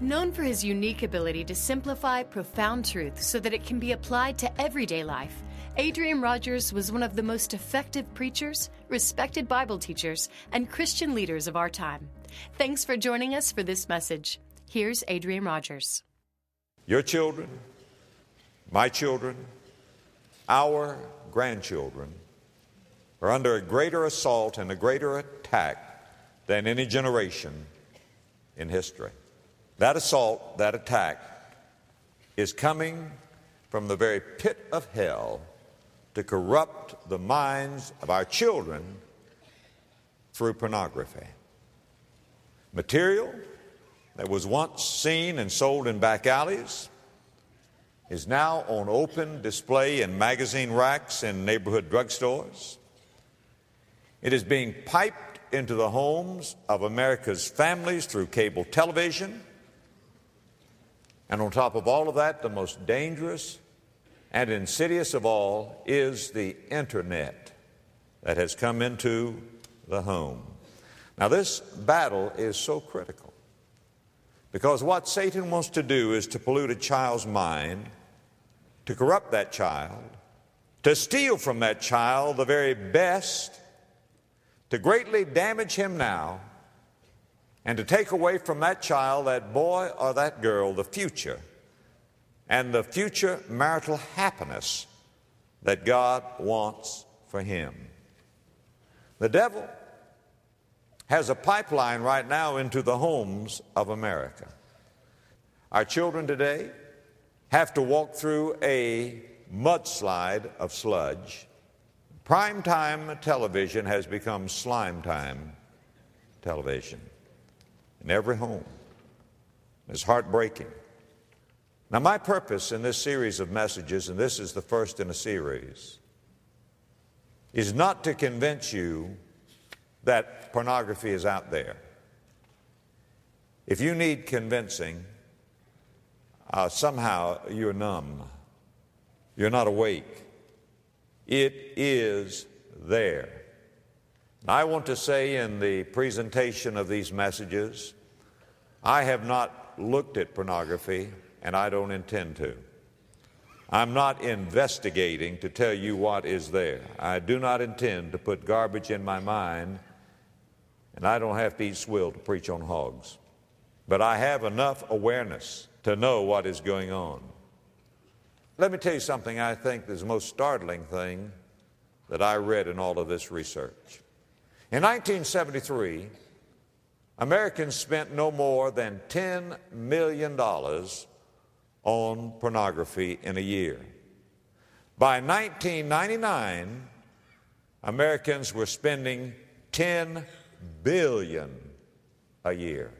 Known for his unique ability to simplify profound truth so that it can be applied to everyday life, Adrian Rogers was one of the most effective preachers, respected Bible teachers, and Christian leaders of our time. Thanks for joining us for this message. Here's Adrian Rogers. Your children, my children, our grandchildren are under a greater assault and a greater attack than any generation in history. That assault, that attack, is coming from the very pit of hell to corrupt the minds of our children through pornography. Material that was once seen and sold in back alleys is now on open display in magazine racks in neighborhood drugstores. It is being piped into the homes of America's families through cable television and on top of all of that, the most dangerous and insidious of all is the internet that has come into the home. Now, this battle is so critical because what Satan wants to do is to pollute a child's mind, to corrupt that child, to steal from that child the very best, to greatly damage him now and to take away from that child, that boy or that girl, the future and the future marital happiness that God wants for him. The devil has a pipeline right now into the homes of America. Our children today have to walk through a mudslide of sludge. Primetime television has become slime time television in every home. It's heartbreaking. Now, my purpose in this series of messages, and this is the first in a series, is not to convince you that pornography is out there. If you need convincing, uh, somehow you're numb. You're not awake. It is there. I want to say in the presentation of these messages, I have not looked at pornography and I don't intend to. I'm not investigating to tell you what is there. I do not intend to put garbage in my mind, and I don't have to eat swill to preach on hogs. But I have enough awareness to know what is going on. Let me tell you something I think is the most startling thing that I read in all of this research. In 1973, Americans spent no more than $10 million on pornography in a year. By 1999, Americans were spending 10 billion a year.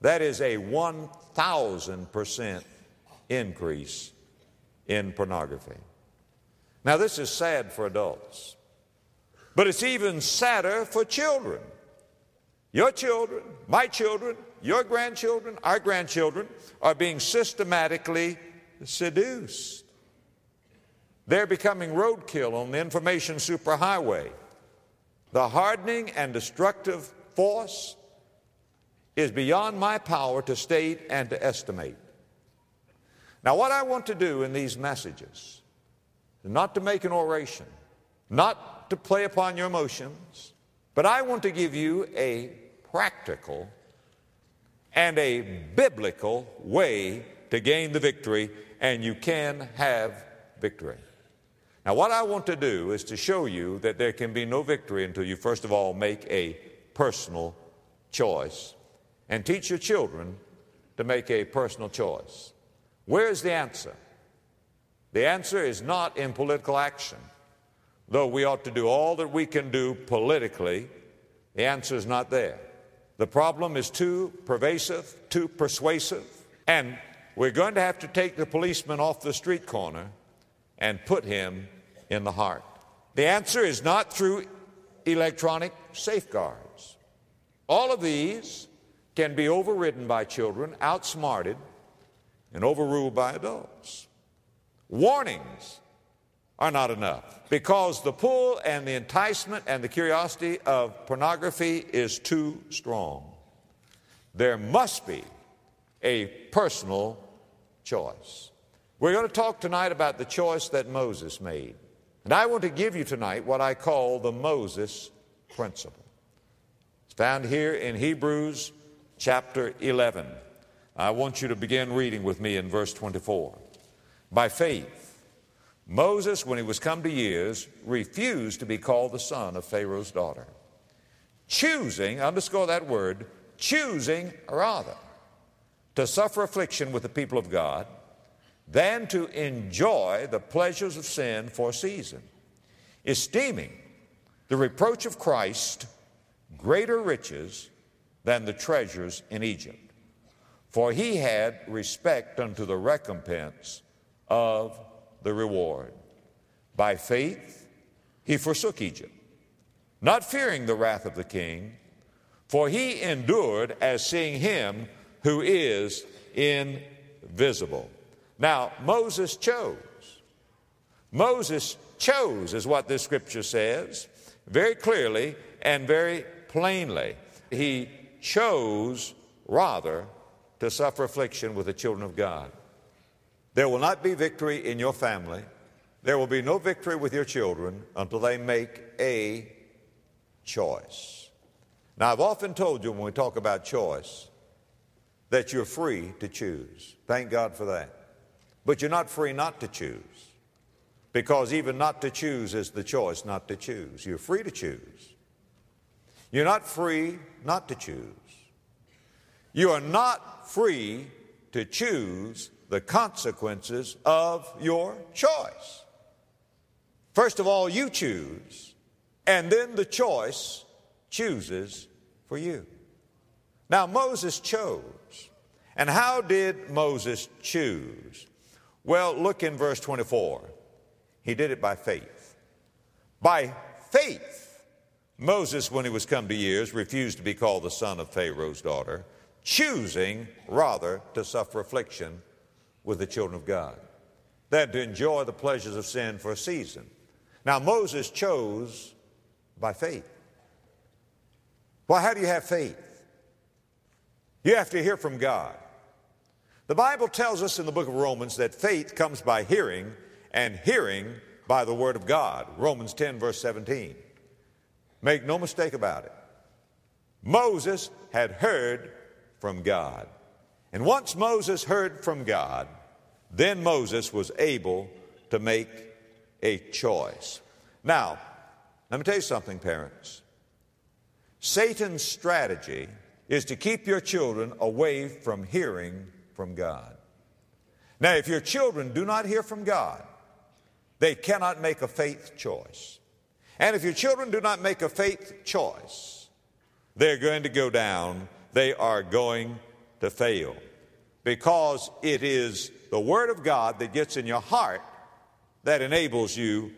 That is a 1,000% increase in pornography. Now, this is sad for adults. But it's even sadder for children. Your children, my children, your grandchildren, our grandchildren are being systematically seduced. They're becoming roadkill on the information superhighway. The hardening and destructive force is beyond my power to state and to estimate. Now, what I want to do in these messages is not to make an oration, not to play upon your emotions, but I want to give you a practical and a biblical way to gain the victory, and you can have victory. Now, what I want to do is to show you that there can be no victory until you, first of all, make a personal choice and teach your children to make a personal choice. Where's the answer? The answer is not in political action. Though we ought to do all that we can do politically, the answer is not there. The problem is too pervasive, too persuasive, and we're going to have to take the policeman off the street corner and put him in the heart. The answer is not through electronic safeguards. All of these can be overridden by children, outsmarted, and overruled by adults. Warnings are not enough because the pull and the enticement and the curiosity of pornography is too strong. There must be a personal choice. We're going to talk tonight about the choice that Moses made. And I want to give you tonight what I call the Moses principle. It's found here in Hebrews chapter 11. I want you to begin reading with me in verse 24. By faith, Moses, when he was come to years, refused to be called the son of Pharaoh's daughter, choosing, underscore that word, choosing rather to suffer affliction with the people of God than to enjoy the pleasures of sin for a season, esteeming the reproach of Christ greater riches than the treasures in Egypt. For he had respect unto the recompense of the reward. By faith he forsook Egypt, not fearing the wrath of the king, for he endured as seeing him who is invisible. Now, Moses chose. Moses chose, is what this scripture says, very clearly and very plainly. He chose rather to suffer affliction with the children of God. There will not be victory in your family. There will be no victory with your children until they make a choice. Now, I've often told you when we talk about choice that you're free to choose. Thank God for that. But you're not free not to choose. Because even not to choose is the choice not to choose. You're free to choose. You're not free not to choose. You are not free to choose the consequences of your choice. First of all, you choose, and then the choice chooses for you. Now, Moses chose. And how did Moses choose? Well, look in verse 24. He did it by faith. By faith, Moses, when he was come to years, refused to be called the son of Pharaoh's daughter, choosing rather to suffer affliction with the children of God than to enjoy the pleasures of sin for a season. Now, Moses chose by faith. Well, how do you have faith? You have to hear from God. The Bible tells us in the book of Romans that faith comes by hearing, and hearing by the Word of God. Romans 10, verse 17. Make no mistake about it. Moses had heard from God. And once Moses heard from God, then Moses was able to make a choice. Now, let me tell you something, parents. Satan's strategy is to keep your children away from hearing from God. Now, if your children do not hear from God, they cannot make a faith choice. And if your children do not make a faith choice, they're going to go down, they are going to fail. Because it is the Word of God that gets in your heart that enables you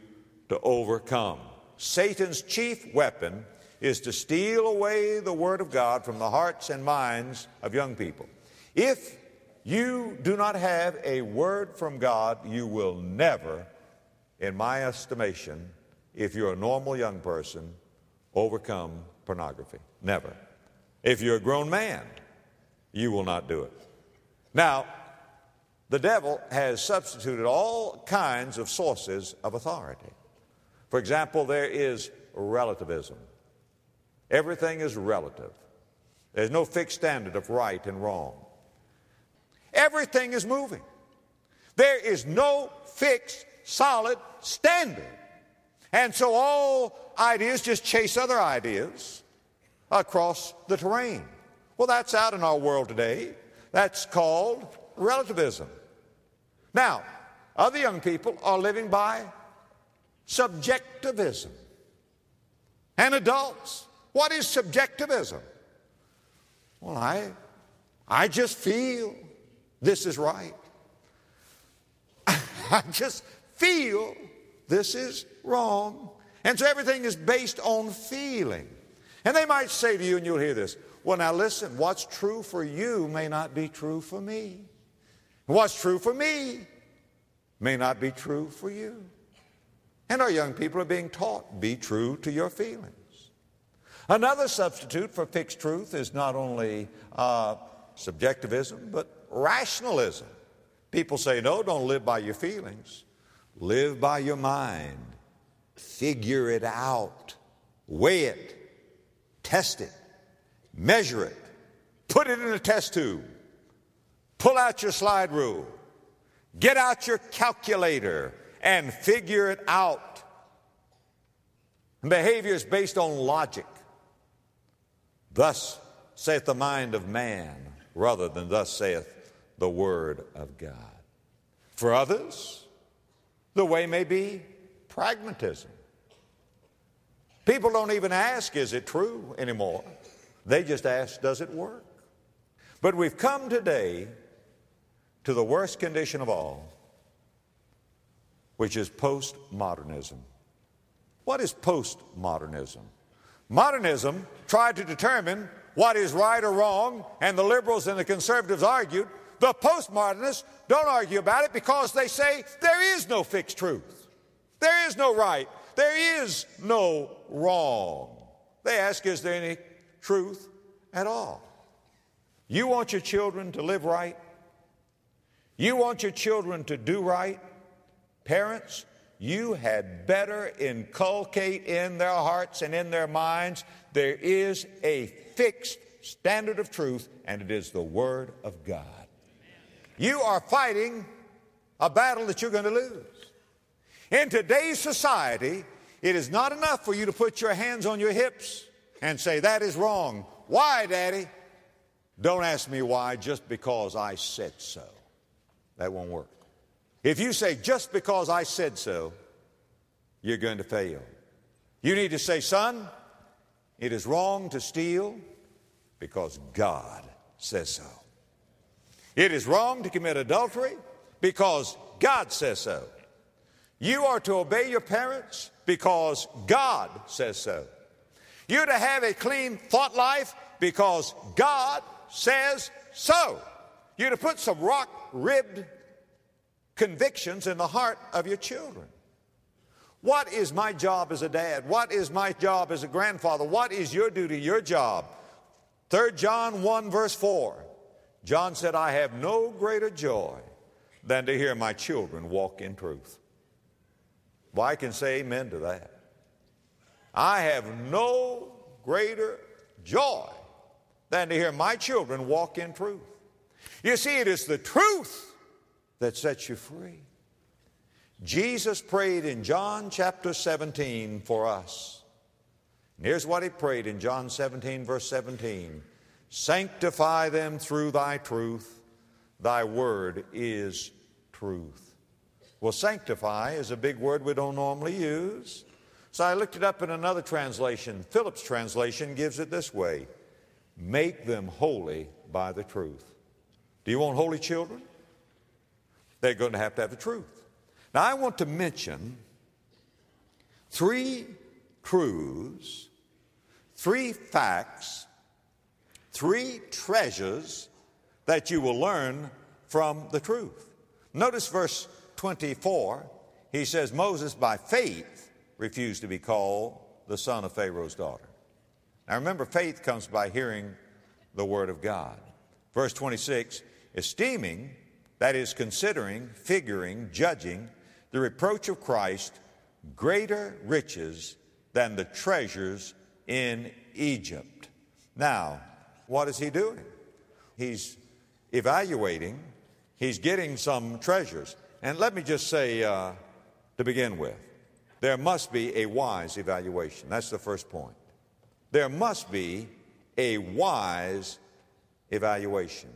to overcome. Satan's chief weapon is to steal away the Word of God from the hearts and minds of young people. If you do not have a word from God, you will never, in my estimation, if you're a normal young person, overcome pornography. Never. If you're a grown man, you will not do it. Now, the devil has substituted all kinds of sources of authority. For example, there is relativism. Everything is relative. There's no fixed standard of right and wrong. Everything is moving. There is no fixed, solid standard. And so all ideas just chase other ideas across the terrain. Well, that's out in our world today. That's called relativism. Now, other young people are living by subjectivism. And adults what is subjectivism? Well, I, I just feel this is right. I just feel this is wrong. And so everything is based on feeling. And they might say to you, and you'll hear this, well, now listen, what's true for you may not be true for me. What's true for me may not be true for you. And our young people are being taught, be true to your feelings. Another substitute for fixed truth is not only uh, subjectivism, but rationalism. People say, no, don't live by your feelings. Live by your mind. Figure it out. Weigh it. Test it. Measure it. Put it in a test tube. Pull out your slide rule. Get out your calculator and figure it out. Behavior is based on logic. Thus saith the mind of man, rather than thus saith the word of God. For others, the way may be pragmatism. People don't even ask, is it true anymore? They just ask, does it work? But we've come today to the worst condition of all, which is postmodernism. What is postmodernism? Modernism tried to determine what is right or wrong, and the liberals and the conservatives argued. The postmodernists don't argue about it because they say there is no fixed truth. There is no right. There is no wrong. They ask, is there any truth at all? You want your children to live right? You want your children to do right? Parents, you had better inculcate in their hearts and in their minds there is a fixed standard of truth, and it is the Word of God. You are fighting a battle that you're going to lose. In today's society, it is not enough for you to put your hands on your hips and say, That is wrong. Why, Daddy? Don't ask me why, just because I said so. That won't work. If you say, just because I said so, you're going to fail. You need to say, son, it is wrong to steal because God says so. It is wrong to commit adultery because God says so. You are to obey your parents because God says so. You're to have a clean thought life because God says so. You're to put some rock ribbed convictions in the heart of your children. What is my job as a dad? What is my job as a grandfather? What is your duty, your job? 3 John 1, verse 4. John said, I have no greater joy than to hear my children walk in truth. Well, I can say amen to that. I have no greater joy than to hear my children walk in truth. You see, it is the truth that sets you free. Jesus prayed in John chapter 17 for us. And here's what he prayed in John 17, verse 17 Sanctify them through thy truth, thy word is truth. Well, sanctify is a big word we don't normally use. So I looked it up in another translation. Phillips' translation gives it this way Make them holy by the truth. Do you want holy children? They're going to have to have the truth. Now, I want to mention three truths, three facts, three treasures that you will learn from the truth. Notice verse 24. He says, Moses, by faith, refused to be called the son of Pharaoh's daughter. Now remember, faith comes by hearing the word of God. Verse 26 esteeming, that is, considering, figuring, judging, the reproach of Christ greater riches than the treasures in Egypt. Now, what is he doing? He's evaluating, he's getting some treasures. And let me just say uh, to begin with, there must be a wise evaluation. That's the first point. There must be a wise evaluation.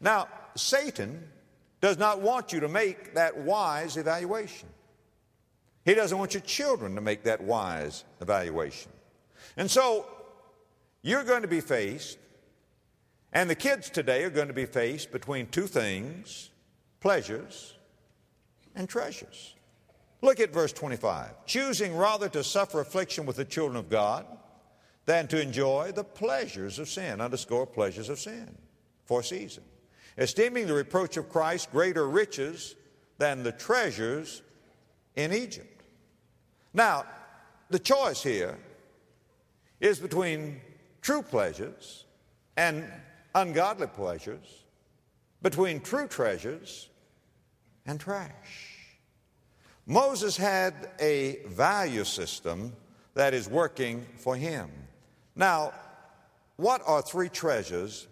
Now, Satan does not want you to make that wise evaluation. He doesn't want your children to make that wise evaluation. And so you're going to be faced, and the kids today are going to be faced between two things pleasures and treasures. Look at verse 25. Choosing rather to suffer affliction with the children of God than to enjoy the pleasures of sin, underscore pleasures of sin, for a season esteeming the reproach of Christ greater riches than the treasures in Egypt. Now, the choice here is between true pleasures and ungodly pleasures, between true treasures and trash. Moses had a value system that is working for him. Now, what are three treasures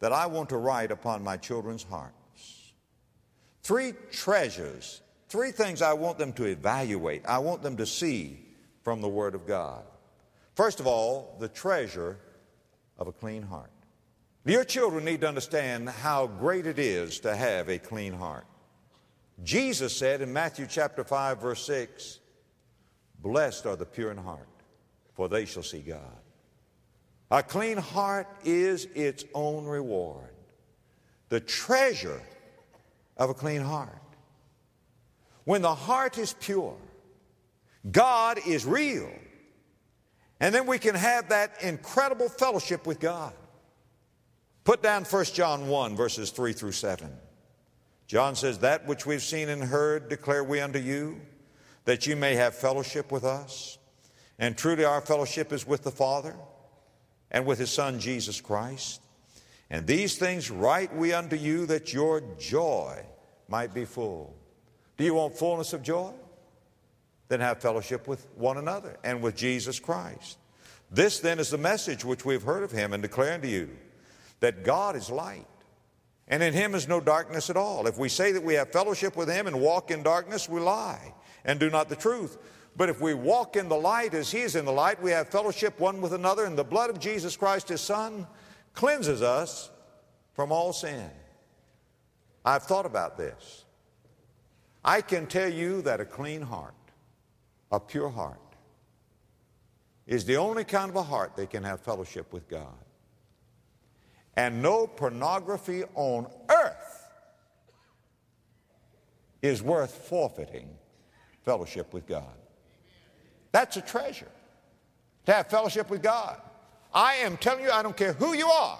that I want to write upon my children's hearts? Three treasures, three things I want them to evaluate, I want them to see from the Word of God. First of all, the treasure of a clean heart. Your children need to understand how great it is to have a clean heart. Jesus said in Matthew chapter 5 verse 6, Blessed are the pure in heart, for they shall see God. A clean heart is its own reward. The treasure of a clean heart. When the heart is pure, God is real. And then we can have that incredible fellowship with God. Put down 1 John 1, verses 3 through 7. John says, That which we've seen and heard declare we unto you, that you may have fellowship with us. And truly our fellowship is with the Father and with His Son Jesus Christ. And these things write we unto you that your joy might be full. Do you want fullness of joy? Then have fellowship with one another and with Jesus Christ. This then is the message which we've heard of Him and declare unto you that God is light and in him is no darkness at all. If we say that we have fellowship with him and walk in darkness, we lie and do not the truth. But if we walk in the light as he is in the light, we have fellowship one with another, and the blood of Jesus Christ, his Son, cleanses us from all sin. I've thought about this. I can tell you that a clean heart, a pure heart, is the only kind of a heart that can have fellowship with God and no pornography on earth is worth forfeiting fellowship with God. That's a treasure to have fellowship with God. I am telling you, I don't care who you are.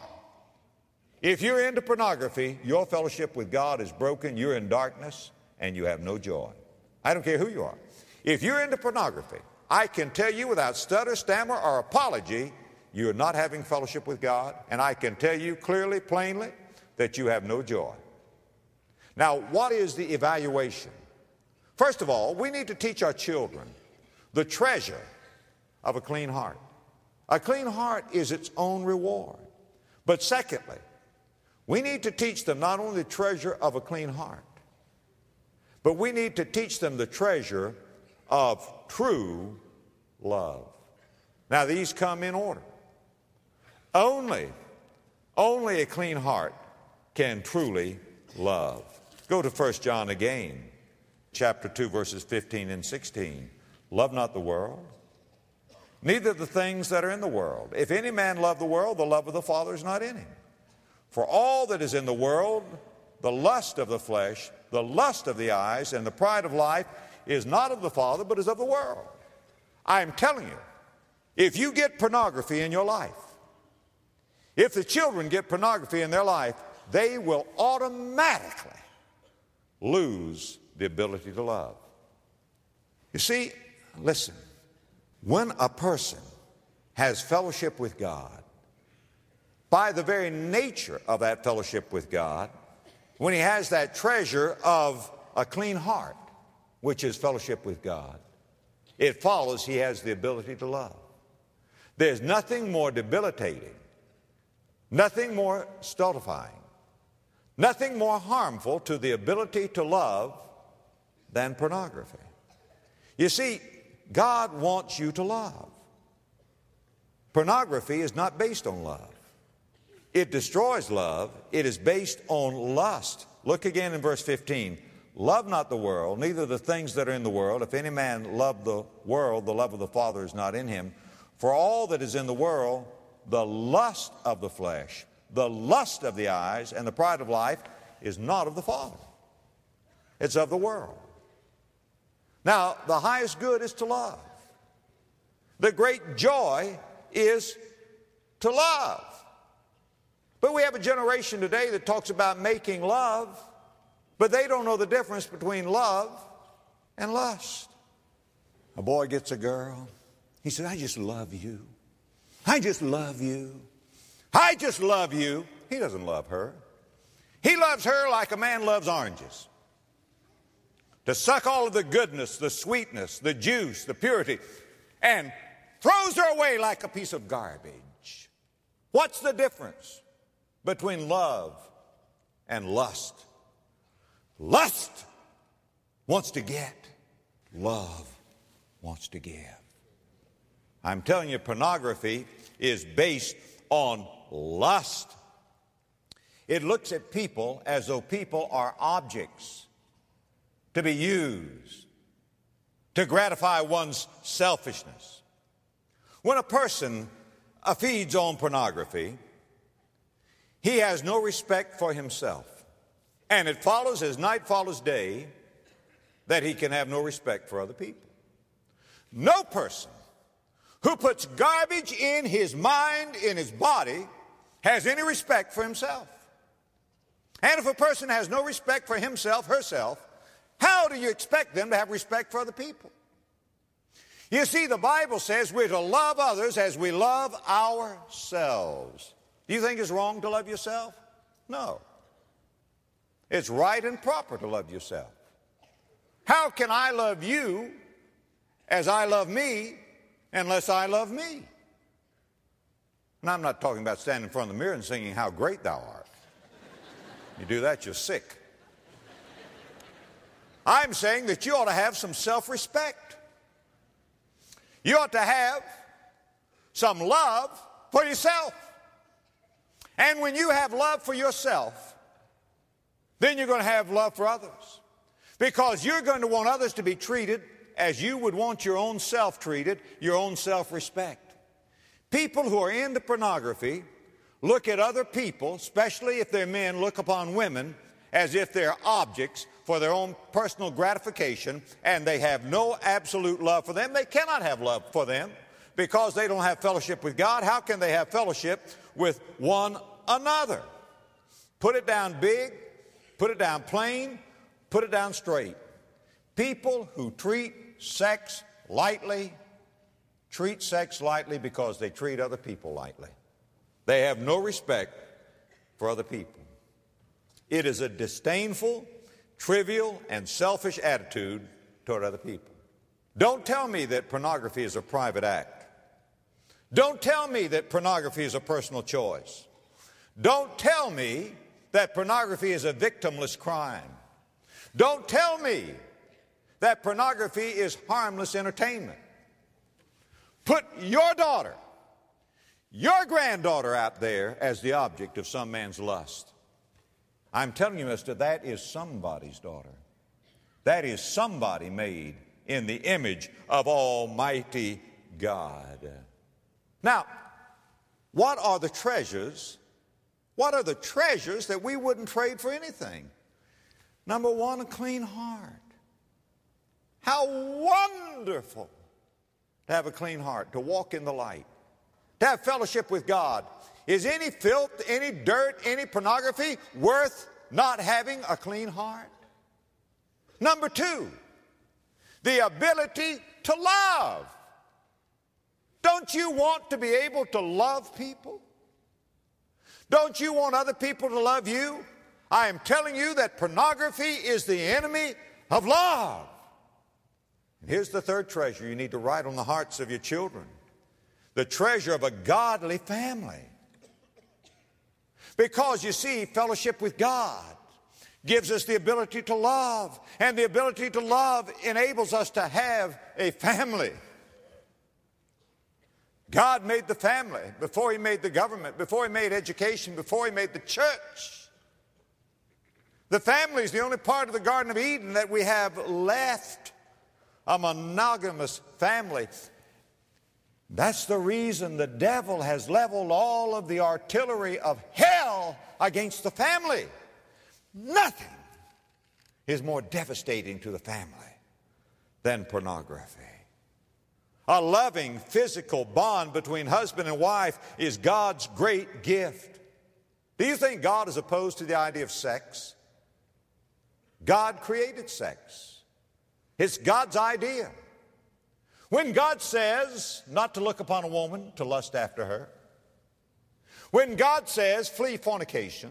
If you're into pornography, your fellowship with God is broken, you're in darkness, and you have no joy. I don't care who you are. If you're into pornography, I can tell you without stutter, stammer, or apology, you are not having fellowship with God, and I can tell you clearly, plainly, that you have no joy. Now, what is the evaluation? First of all, we need to teach our children the treasure of a clean heart. A clean heart is its own reward. But secondly, we need to teach them not only the treasure of a clean heart, but we need to teach them the treasure of true love. Now, these come in order. Only, only a clean heart can truly love. Go to 1 John again, chapter 2, verses 15 and 16. Love not the world, neither the things that are in the world. If any man love the world, the love of the Father is not in him. For all that is in the world, the lust of the flesh, the lust of the eyes, and the pride of life is not of the Father, but is of the world. I am telling you, if you get pornography in your life, if the children get pornography in their life, they will automatically lose the ability to love. You see, listen, when a person has fellowship with God, by the very nature of that fellowship with God, when he has that treasure of a clean heart, which is fellowship with God, it follows he has the ability to love. There's nothing more debilitating Nothing more stultifying, nothing more harmful to the ability to love than pornography. You see, God wants you to love. Pornography is not based on love. It destroys love. It is based on lust. Look again in verse 15. Love not the world, neither the things that are in the world. If any man love the world, the love of the Father is not in him. For all that is in the world, the lust of the flesh, the lust of the eyes, and the pride of life is not of the Father. It's of the world. Now, the highest good is to love. The great joy is to love. But we have a generation today that talks about making love, but they don't know the difference between love and lust. A boy gets a girl. He says, I just love you. I just love you. I just love you. He doesn't love her. He loves her like a man loves oranges. To suck all of the goodness, the sweetness, the juice, the purity, and throws her away like a piece of garbage. What's the difference between love and lust? Lust wants to get, love wants to give. I'm telling you, pornography is based on lust. It looks at people as though people are objects to be used to gratify one's selfishness. When a person feeds on pornography, he has no respect for himself. And it follows as night follows day that he can have no respect for other people. No person who puts garbage in his mind, in his body, has any respect for himself. And if a person has no respect for himself, herself, how do you expect them to have respect for other people? You see, the Bible says we're to love others as we love ourselves. Do you think it's wrong to love yourself? No. It's right and proper to love yourself. How can I love you as I love me unless I love me? And I'm not talking about standing in front of the mirror and singing, How Great Thou Art. You do that, you're sick. I'm saying that you ought to have some self respect. You ought to have some love for yourself. And when you have love for yourself, then you're going to have love for others. Because you're going to want others to be treated as you would want your own self treated, your own self respect. People who are into pornography look at other people, especially if they're men, look upon women as if they're objects for their own personal gratification, and they have no absolute love for them. They cannot have love for them because they don't have fellowship with God. How can they have fellowship with one another? Put it down big, put it down plain, put it down straight. People who treat sex lightly treat sex lightly because they treat other people lightly. They have no respect for other people. It is a disdainful, trivial, and selfish attitude toward other people. Don't tell me that pornography is a private act. Don't tell me that pornography is a personal choice. Don't tell me that pornography is a victimless crime. Don't tell me that pornography is harmless entertainment. Put your daughter, your granddaughter out there as the object of some man's lust. I'm telling you, mister, that is somebody's daughter. That is somebody made in the image of Almighty God. Now, what are the treasures? What are the treasures that we wouldn't trade for anything? Number one, a clean heart. How wonderful to have a clean heart, to walk in the light, to have fellowship with God, is any filth, any dirt, any pornography worth not having a clean heart? Number two, the ability to love. Don't you want to be able to love people? Don't you want other people to love you? I am telling you that pornography is the enemy of love. And here's the third treasure you need to write on the hearts of your children the treasure of a godly family. Because you see, fellowship with God gives us the ability to love, and the ability to love enables us to have a family. God made the family before He made the government, before He made education, before He made the church. The family is the only part of the Garden of Eden that we have left a monogamous family. That's the reason the devil has leveled all of the artillery of hell against the family. Nothing is more devastating to the family than pornography. A loving physical bond between husband and wife is God's great gift. Do you think God is opposed to the idea of sex? God created sex. It's God's idea. When God says not to look upon a woman to lust after her, When God says, flee fornication,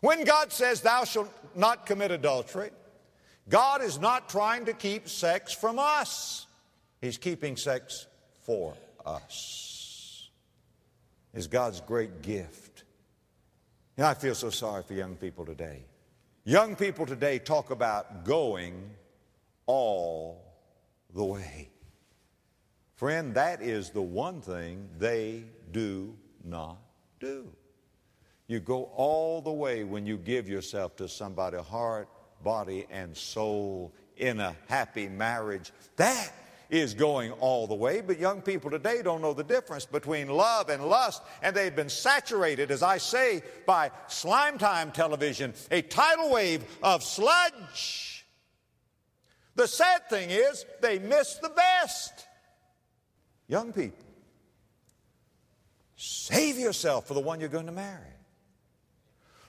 when God says, thou shalt not commit adultery, God is not trying to keep sex from us. He's keeping sex for us. Is God's great gift. And I feel so sorry for young people today. Young people today talk about going all the way. Friend, that is the one thing they do not do. You go all the way when you give yourself to somebody, heart, body, and soul in a happy marriage. That is going all the way, but young people today don't know the difference between love and lust, and they've been saturated, as I say, by slime time television, a tidal wave of sludge. The sad thing is, they miss the best. Young people, save yourself for the one you're going to marry.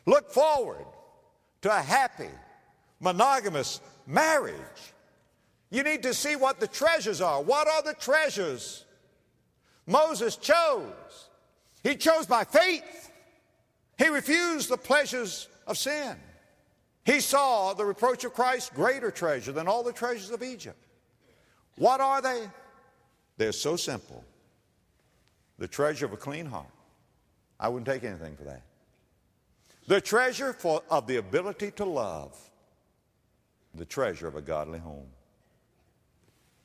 Look forward to a happy, monogamous marriage. You need to see what the treasures are. What are the treasures? Moses chose. He chose by faith. He refused the pleasures of sin. He saw the reproach of Christ greater treasure than all the treasures of Egypt. What are they? They're so simple. The treasure of a clean heart. I wouldn't take anything for that. The treasure for, of the ability to love. The treasure of a godly home.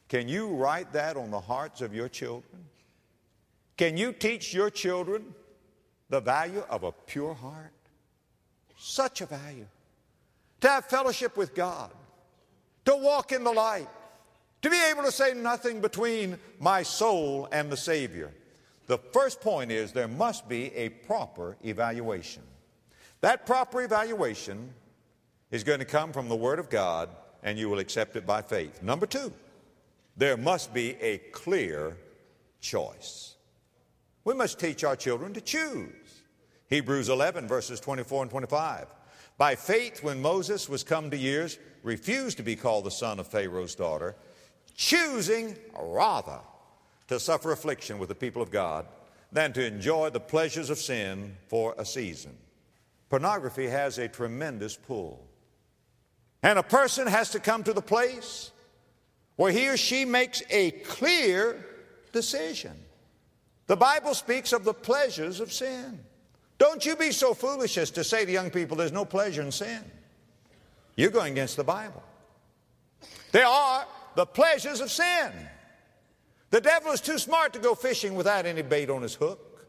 Can you write that on the hearts of your children? Can you teach your children the value of a pure heart? Such a value. To have fellowship with God, to walk in the light, to be able to say nothing between my soul and the Savior. The first point is there must be a proper evaluation. That proper evaluation is going to come from the Word of God, and you will accept it by faith. Number two, there must be a clear choice. We must teach our children to choose. Hebrews 11, verses 24 and 25. By faith, when Moses was come to years, refused to be called the son of Pharaoh's daughter, choosing rather to suffer affliction with the people of God than to enjoy the pleasures of sin for a season. Pornography has a tremendous pull. And a person has to come to the place where he or she makes a clear decision. The Bible speaks of the pleasures of sin. Don't you be so foolish as to say to young people, there's no pleasure in sin. You're going against the Bible. There are the pleasures of sin. The devil is too smart to go fishing without any bait on his hook.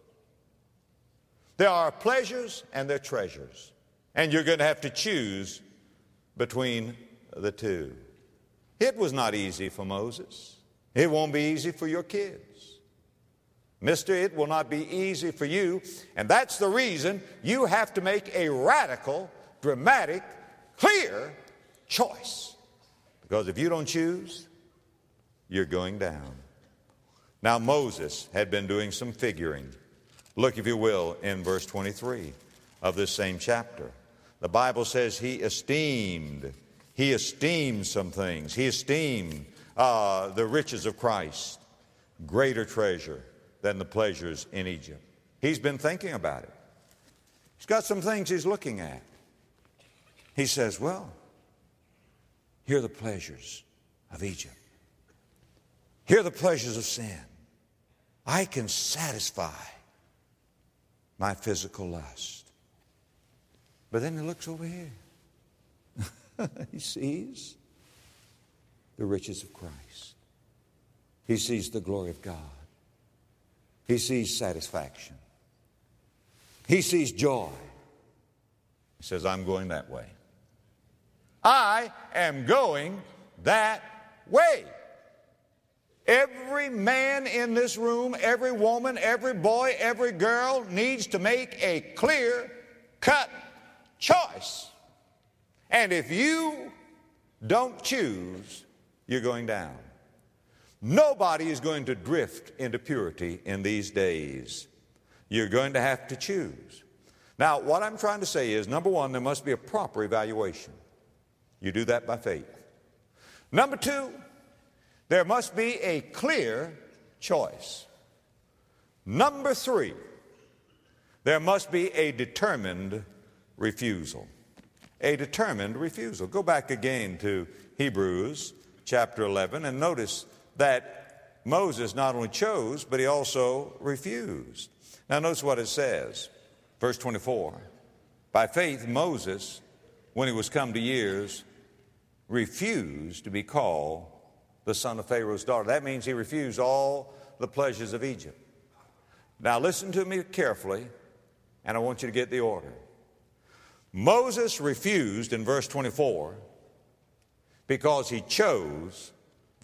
There are pleasures and there are treasures. And you're going to have to choose between the two. It was not easy for Moses. It won't be easy for your kids. Mister, it will not be easy for you. And that's the reason you have to make a radical, dramatic, clear choice. Because if you don't choose, you're going down. Now, Moses had been doing some figuring. Look, if you will, in verse 23 of this same chapter. The Bible says he esteemed he esteemed some things. He esteemed uh, the riches of Christ greater treasure than the pleasures in Egypt. He's been thinking about it. He's got some things he's looking at. He says, Well, here are the pleasures of Egypt. Here are the pleasures of sin. I can satisfy my physical lust. But then he looks over here. he sees the riches of Christ. He sees the glory of God. He sees satisfaction. He sees joy. He says, I'm going that way. I am going that way. Every man in this room, every woman, every boy, every girl needs to make a clear cut choice. And if you don't choose, you're going down. Nobody is going to drift into purity in these days. You're going to have to choose. Now, what I'm trying to say is number one, there must be a proper evaluation. You do that by faith. Number two, there must be a clear choice. Number three, there must be a determined refusal. A determined refusal. Go back again to Hebrews chapter 11 and notice that Moses not only chose, but he also refused. Now, notice what it says. Verse 24. By faith, Moses, when he was come to years, refused to be called the son of Pharaoh's daughter. That means he refused all the pleasures of Egypt. Now, listen to me carefully, and I want you to get the order. Moses refused in verse 24 because he chose,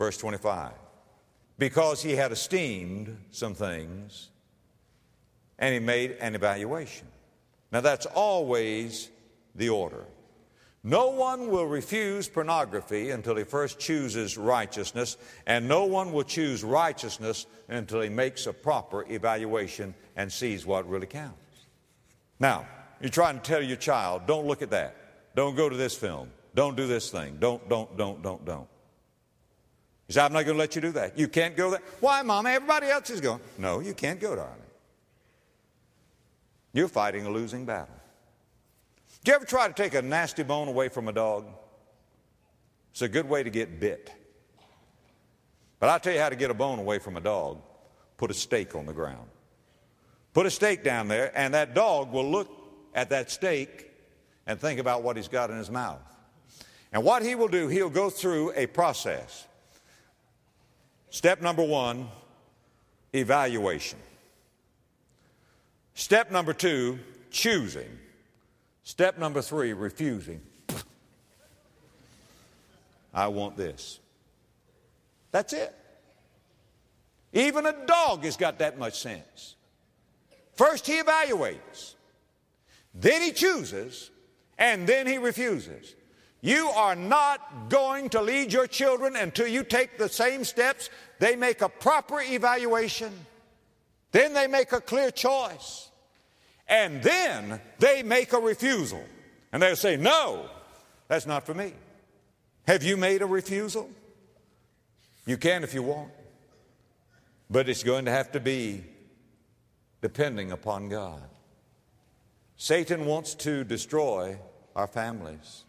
verse 25, because he had esteemed some things and he made an evaluation. Now, that's always the order. No one will refuse pornography until he first chooses righteousness, and no one will choose righteousness until he makes a proper evaluation and sees what really counts. Now, you're trying to tell your child, don't look at that. Don't go to this film. Don't do this thing. Don't, don't, don't, don't, don't. You say, I'm not going to let you do that. You can't go there. Why, Mama? Everybody else is going. No, you can't go, darling. You're fighting a losing battle. Do you ever try to take a nasty bone away from a dog? It's a good way to get bit. But I'll tell you how to get a bone away from a dog put a steak on the ground. Put a steak down there, and that dog will look at that steak and think about what he's got in his mouth. And what he will do, he'll go through a process. Step number one evaluation. Step number two choosing. Step number three refusing. I want this. That's it. Even a dog has got that much sense. First, he evaluates, then he chooses, and then he refuses. You are not going to lead your children until you take the same steps. They make a proper evaluation, then they make a clear choice, and then they make a refusal. And they'll say, No, that's not for me. Have you made a refusal? You can if you want, but it's going to have to be depending upon God. Satan wants to destroy our families.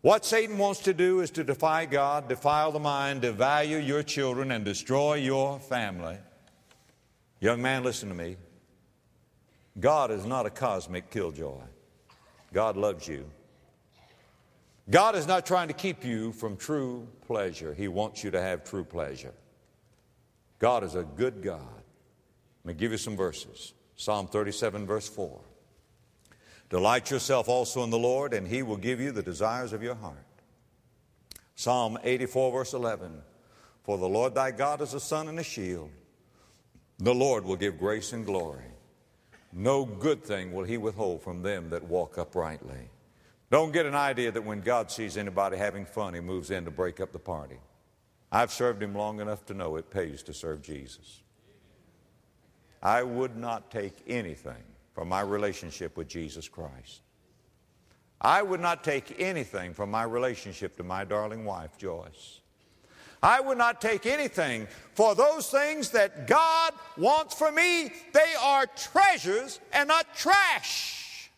What Satan wants to do is to defy God, defile the mind, devalue your children, and destroy your family. Young man, listen to me. God is not a cosmic killjoy. God loves you. God is not trying to keep you from true pleasure. He wants you to have true pleasure. God is a good God. Let me give you some verses. Psalm 37, verse 4. Delight yourself also in the Lord, and he will give you the desires of your heart. Psalm 84, verse 11. For the Lord thy God is a sun and a shield. The Lord will give grace and glory. No good thing will he withhold from them that walk uprightly. Don't get an idea that when God sees anybody having fun, he moves in to break up the party. I've served him long enough to know it pays to serve Jesus. I would not take anything from my relationship with Jesus Christ. I would not take anything from my relationship to my darling wife, Joyce. I would not take anything for those things that God wants for me. They are treasures and not trash.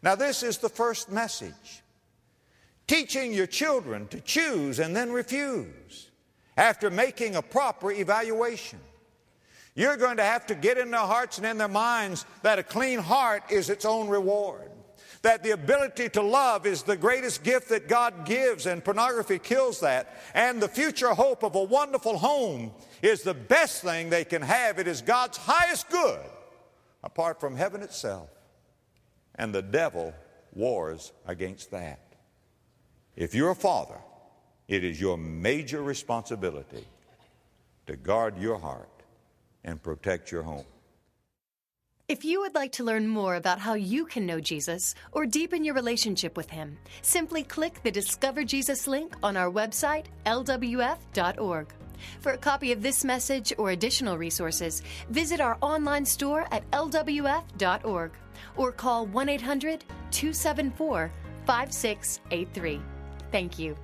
Now, this is the first message teaching your children to choose and then refuse after making a proper evaluation. You're going to have to get in their hearts and in their minds that a clean heart is its own reward. That the ability to love is the greatest gift that God gives, and pornography kills that. And the future hope of a wonderful home is the best thing they can have. It is God's highest good, apart from heaven itself. And the devil wars against that. If you're a father, it is your major responsibility to guard your heart and protect your home. If you would like to learn more about how you can know Jesus or deepen your relationship with Him, simply click the Discover Jesus link on our website, lwf.org. For a copy of this message or additional resources, visit our online store at lwf.org or call 1 800 274 5683. Thank you.